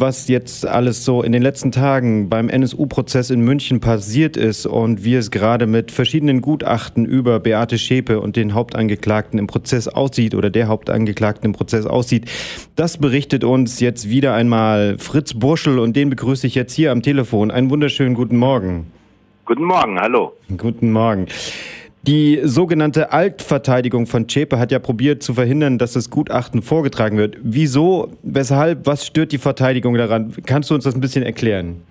was jetzt alles so in den letzten Tagen beim NSU-Prozess in München passiert ist und wie es gerade mit verschiedenen Gutachten über Beate Schäpe und den Hauptangeklagten im Prozess aussieht oder der Hauptangeklagten im Prozess aussieht, das berichtet uns jetzt wieder einmal Fritz Burschel und den begrüße ich jetzt hier am Telefon. Einen wunderschönen guten Morgen. Guten Morgen, hallo. Guten Morgen. Die sogenannte Altverteidigung von Zschäpe hat ja probiert zu verhindern, dass das Gutachten vorgetragen wird. Wieso, weshalb, was stört die Verteidigung daran? Kannst du uns das ein bisschen erklären?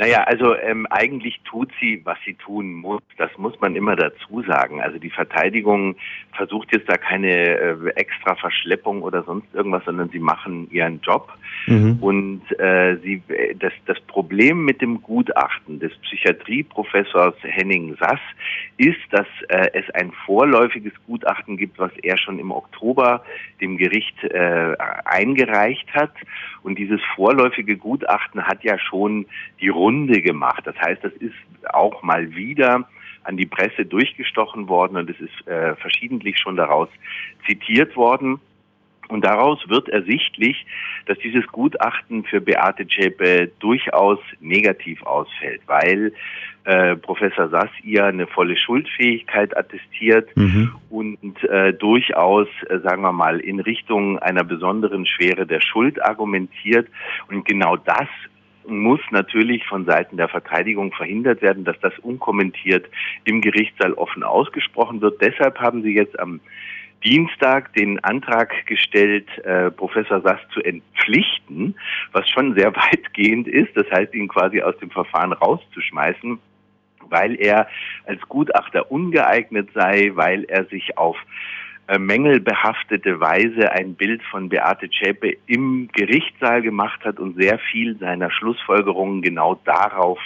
Naja, also ähm, eigentlich tut sie, was sie tun muss. Das muss man immer dazu sagen. Also die Verteidigung versucht jetzt da keine äh, extra Verschleppung oder sonst irgendwas, sondern sie machen ihren Job. Mhm. Und äh, sie, das, das Problem mit dem Gutachten des Psychiatrieprofessors Henning Sass ist, dass äh, es ein vorläufiges Gutachten gibt, was er schon im Oktober dem Gericht äh, eingereicht hat. Und dieses vorläufige Gutachten hat ja schon die Runde gemacht. Das heißt, das ist auch mal wieder an die Presse durchgestochen worden und es ist äh, verschiedentlich schon daraus zitiert worden. Und daraus wird ersichtlich, dass dieses Gutachten für Beate Zschäpe durchaus negativ ausfällt, weil äh, Professor Sass ihr eine volle Schuldfähigkeit attestiert mhm. und äh, durchaus, äh, sagen wir mal, in Richtung einer besonderen Schwere der Schuld argumentiert. Und genau das muss natürlich von Seiten der Verteidigung verhindert werden, dass das unkommentiert im Gerichtssaal offen ausgesprochen wird. Deshalb haben sie jetzt am Dienstag den Antrag gestellt, äh, Professor Sass zu entpflichten, was schon sehr weitgehend ist. Das heißt, ihn quasi aus dem Verfahren rauszuschmeißen, weil er als Gutachter ungeeignet sei, weil er sich auf mängelbehaftete Weise ein Bild von Beate Zschäpe im Gerichtssaal gemacht hat und sehr viel seiner Schlussfolgerungen genau darauf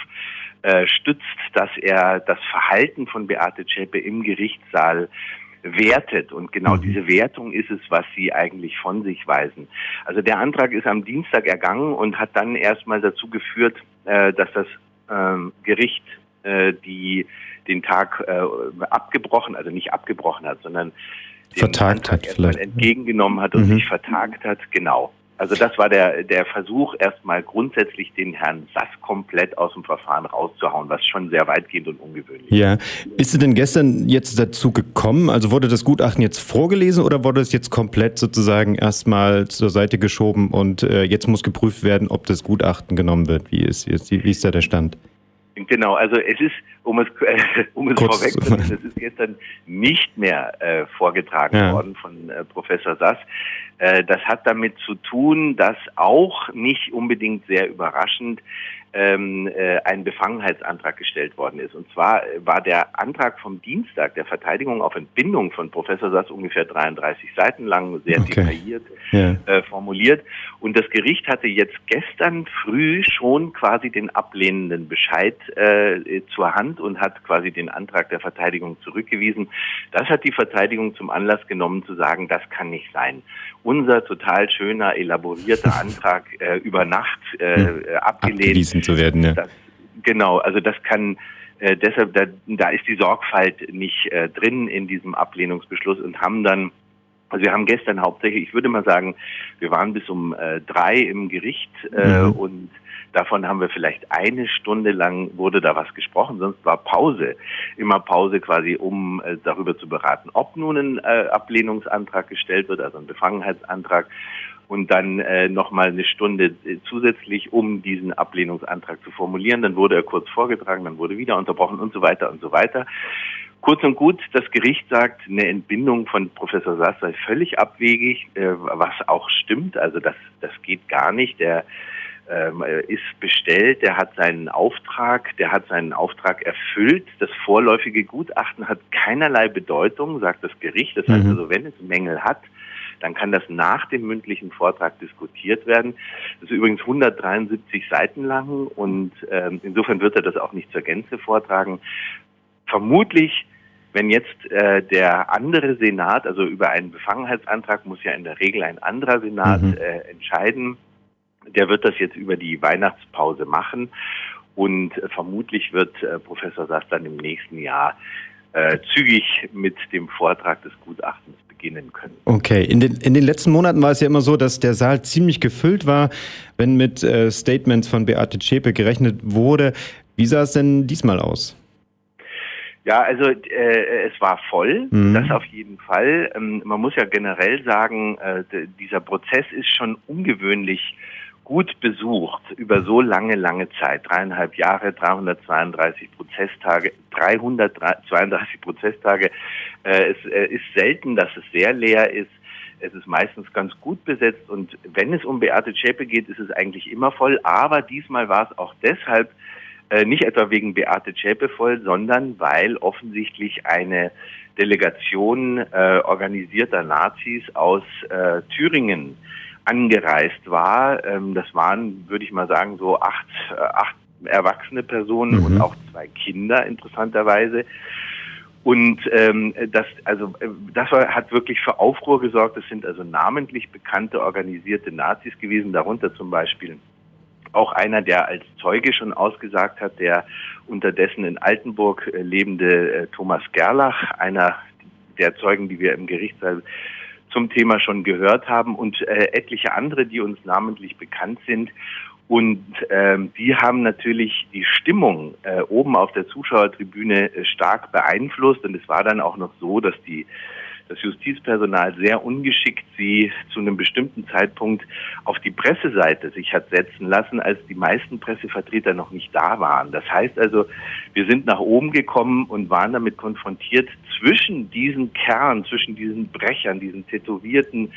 äh, stützt, dass er das Verhalten von Beate Zschäpe im Gerichtssaal wertet. Und genau mhm. diese Wertung ist es, was sie eigentlich von sich weisen. Also der Antrag ist am Dienstag ergangen und hat dann erstmal dazu geführt, äh, dass das ähm, Gericht äh, die den Tag äh, abgebrochen, also nicht abgebrochen hat, sondern vertagt Antrag hat vielleicht. entgegengenommen hat und mhm. sich vertagt hat. Genau. Also das war der, der Versuch, erstmal grundsätzlich den Herrn Sass komplett aus dem Verfahren rauszuhauen, was schon sehr weitgehend und ungewöhnlich ist. Ja. Ist es denn gestern jetzt dazu gekommen? Also wurde das Gutachten jetzt vorgelesen oder wurde es jetzt komplett sozusagen erstmal zur Seite geschoben und äh, jetzt muss geprüft werden, ob das Gutachten genommen wird? Wie ist, wie ist da der Stand? Genau, also es ist, um es, äh, um es vorwegzunehmen, es ist gestern nicht mehr äh, vorgetragen ja. worden von äh, Professor Sass. Äh, das hat damit zu tun, dass auch nicht unbedingt sehr überraschend ähm, äh, ein Befangenheitsantrag gestellt worden ist. Und zwar war der Antrag vom Dienstag der Verteidigung auf Entbindung von Professor Sass ungefähr 33 Seiten lang, sehr okay. detailliert ja. äh, formuliert. Und das Gericht hatte jetzt gestern früh schon quasi den ablehnenden Bescheid äh, zur Hand und hat quasi den Antrag der Verteidigung zurückgewiesen. Das hat die Verteidigung zum Anlass genommen zu sagen, das kann nicht sein. Unser total schöner, elaborierter Antrag äh, über Nacht äh, hm. abgelehnt zu werden. Ja. Das, genau, also das kann äh, deshalb, da, da ist die Sorgfalt nicht äh, drin in diesem Ablehnungsbeschluss und haben dann also wir haben gestern hauptsächlich, ich würde mal sagen, wir waren bis um äh, drei im Gericht äh, mhm. und davon haben wir vielleicht eine Stunde lang wurde da was gesprochen, sonst war Pause, immer Pause quasi, um äh, darüber zu beraten, ob nun ein äh, Ablehnungsantrag gestellt wird, also ein Befangenheitsantrag und dann äh, nochmal eine Stunde äh, zusätzlich, um diesen Ablehnungsantrag zu formulieren. Dann wurde er kurz vorgetragen, dann wurde wieder unterbrochen und so weiter und so weiter. Kurz und gut, das Gericht sagt, eine Entbindung von Professor Sass sei völlig abwegig, äh, was auch stimmt. Also das, das geht gar nicht. Der ähm, ist bestellt, der hat seinen Auftrag, der hat seinen Auftrag erfüllt. Das vorläufige Gutachten hat keinerlei Bedeutung, sagt das Gericht. Das heißt mhm. also, wenn es Mängel hat, dann kann das nach dem mündlichen Vortrag diskutiert werden. Das ist übrigens 173 Seiten lang und ähm, insofern wird er das auch nicht zur Gänze vortragen. Vermutlich wenn jetzt äh, der andere Senat, also über einen Befangenheitsantrag muss ja in der Regel ein anderer Senat mhm. äh, entscheiden, der wird das jetzt über die Weihnachtspause machen und äh, vermutlich wird äh, Professor Sass dann im nächsten Jahr äh, zügig mit dem Vortrag des Gutachtens beginnen können. Okay, in den, in den letzten Monaten war es ja immer so, dass der Saal ziemlich gefüllt war, wenn mit äh, Statements von Beate Zschäpe gerechnet wurde. Wie sah es denn diesmal aus? Ja, also äh, es war voll, mhm. das auf jeden Fall. Ähm, man muss ja generell sagen, äh, dieser Prozess ist schon ungewöhnlich gut besucht über so lange, lange Zeit, dreieinhalb Jahre, 332 Prozesstage, 332 Prozesstage. Äh, es äh, ist selten, dass es sehr leer ist. Es ist meistens ganz gut besetzt und wenn es um Beate Zschäpe geht, ist es eigentlich immer voll. Aber diesmal war es auch deshalb äh, nicht etwa wegen Beate Zschäpe voll, sondern weil offensichtlich eine Delegation äh, organisierter Nazis aus äh, Thüringen angereist war. Ähm, das waren, würde ich mal sagen, so acht, äh, acht erwachsene Personen mhm. und auch zwei Kinder interessanterweise. Und ähm, das, also äh, das war, hat wirklich für Aufruhr gesorgt. Das sind also namentlich bekannte organisierte Nazis gewesen, darunter zum Beispiel auch einer, der als Zeuge schon ausgesagt hat, der unterdessen in Altenburg äh, lebende äh, Thomas Gerlach, einer der Zeugen, die wir im Gerichtssaal zum Thema schon gehört haben und äh, etliche andere, die uns namentlich bekannt sind. Und ähm, die haben natürlich die Stimmung äh, oben auf der Zuschauertribüne äh, stark beeinflusst. Und es war dann auch noch so, dass die das Justizpersonal sehr ungeschickt sie zu einem bestimmten Zeitpunkt auf die Presseseite sich hat setzen lassen, als die meisten Pressevertreter noch nicht da waren. Das heißt also, wir sind nach oben gekommen und waren damit konfrontiert, zwischen diesen Kern, zwischen diesen Brechern, diesen tätowierten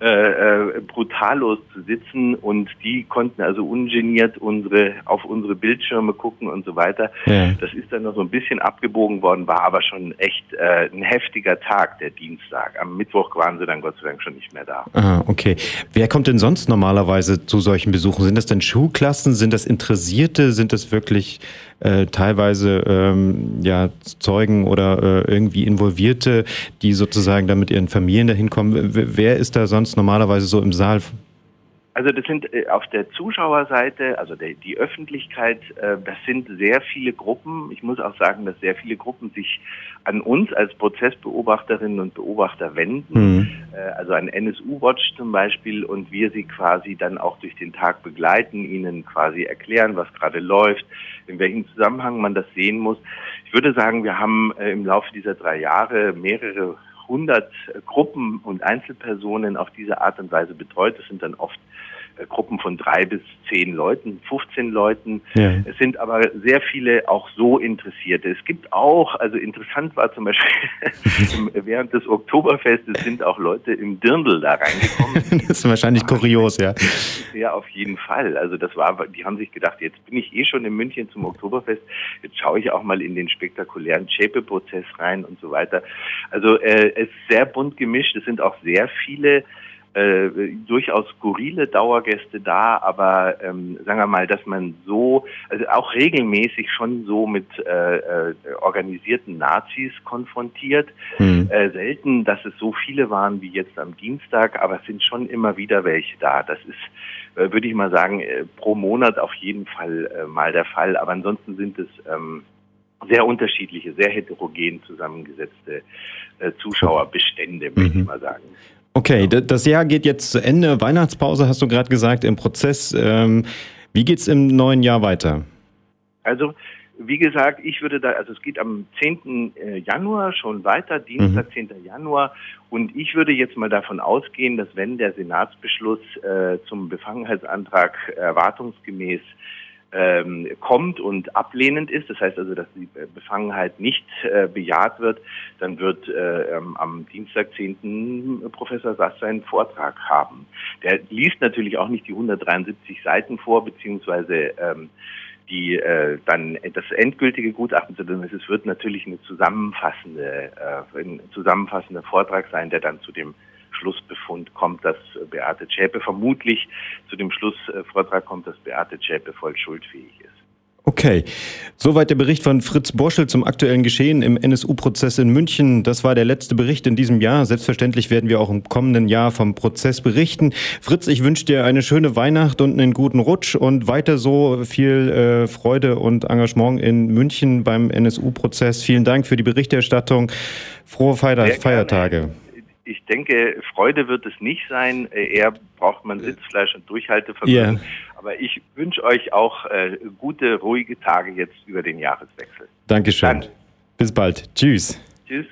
äh, äh, brutallos zu sitzen und die konnten also ungeniert unsere auf unsere Bildschirme gucken und so weiter. Ja. Das ist dann noch so ein bisschen abgebogen worden, war aber schon echt äh, ein heftiger Tag, der Dienstag. Am Mittwoch waren sie dann Gott sei Dank schon nicht mehr da. Aha, okay. Wer kommt denn sonst normalerweise zu solchen Besuchen? Sind das denn Schulklassen? Sind das Interessierte? Sind das wirklich äh, teilweise ähm, ja, Zeugen oder äh, irgendwie Involvierte, die sozusagen da mit ihren Familien dahin kommen. Wer ist da sonst normalerweise so im Saal? Also das sind äh, auf der Zuschauerseite, also der, die Öffentlichkeit, äh, das sind sehr viele Gruppen. Ich muss auch sagen, dass sehr viele Gruppen sich an uns als Prozessbeobachterinnen und Beobachter wenden, mhm. äh, also an NSU-Watch zum Beispiel, und wir sie quasi dann auch durch den Tag begleiten, ihnen quasi erklären, was gerade läuft, in welchem Zusammenhang man das sehen muss. Ich würde sagen, wir haben im Laufe dieser drei Jahre mehrere hundert Gruppen und Einzelpersonen auf diese Art und Weise betreut. Das sind dann oft Gruppen von drei bis zehn Leuten, 15 Leuten. Ja. Es sind aber sehr viele auch so Interessierte. Es gibt auch, also interessant war zum Beispiel während des Oktoberfestes sind auch Leute im Dirndl da reingekommen. das ist wahrscheinlich kurios, ja. Ja, auf jeden Fall. Also das war, die haben sich gedacht, jetzt bin ich eh schon in München zum Oktoberfest, jetzt schaue ich auch mal in den spektakulären Schäpe-Prozess rein und so weiter. Also äh, es ist sehr bunt gemischt. Es sind auch sehr viele äh, durchaus skurrile Dauergäste da, aber ähm, sagen wir mal, dass man so, also auch regelmäßig schon so mit äh, äh, organisierten Nazis konfrontiert. Mhm. Äh, selten, dass es so viele waren wie jetzt am Dienstag, aber es sind schon immer wieder welche da. Das ist, äh, würde ich mal sagen, äh, pro Monat auf jeden Fall äh, mal der Fall. Aber ansonsten sind es ähm, sehr unterschiedliche, sehr heterogen zusammengesetzte äh, Zuschauerbestände, mhm. möchte ich mal sagen. Okay, das Jahr geht jetzt zu Ende. Weihnachtspause hast du gerade gesagt im Prozess. Ähm, wie geht es im neuen Jahr weiter? Also, wie gesagt, ich würde da, also es geht am 10. Äh, Januar schon weiter, Dienstag, mhm. 10. Januar. Und ich würde jetzt mal davon ausgehen, dass wenn der Senatsbeschluss äh, zum Befangenheitsantrag erwartungsgemäß ähm, kommt und ablehnend ist, das heißt also, dass die Befangenheit nicht äh, bejaht wird, dann wird äh, am Dienstag 10. Professor Sass seinen Vortrag haben. Der liest natürlich auch nicht die 173 Seiten vor, beziehungsweise ähm, die äh, dann das endgültige Gutachten, sondern es wird natürlich eine zusammenfassende, äh, ein zusammenfassender Vortrag sein, der dann zu dem Schlussbefund kommt, dass Beate Zschäpe vermutlich zu dem Schlussvortrag kommt, dass Beate Zschäpe voll schuldfähig ist. Okay, soweit der Bericht von Fritz Boschel zum aktuellen Geschehen im NSU-Prozess in München. Das war der letzte Bericht in diesem Jahr. Selbstverständlich werden wir auch im kommenden Jahr vom Prozess berichten. Fritz, ich wünsche dir eine schöne Weihnacht und einen guten Rutsch und weiter so viel äh, Freude und Engagement in München beim NSU-Prozess. Vielen Dank für die Berichterstattung. Frohe Feiertage ich denke, Freude wird es nicht sein. Äh, eher braucht man Sitzfleisch und Durchhaltevermögen. Yeah. Aber ich wünsche euch auch äh, gute, ruhige Tage jetzt über den Jahreswechsel. Dankeschön. Danke. Bis bald. Tschüss. Tschüss.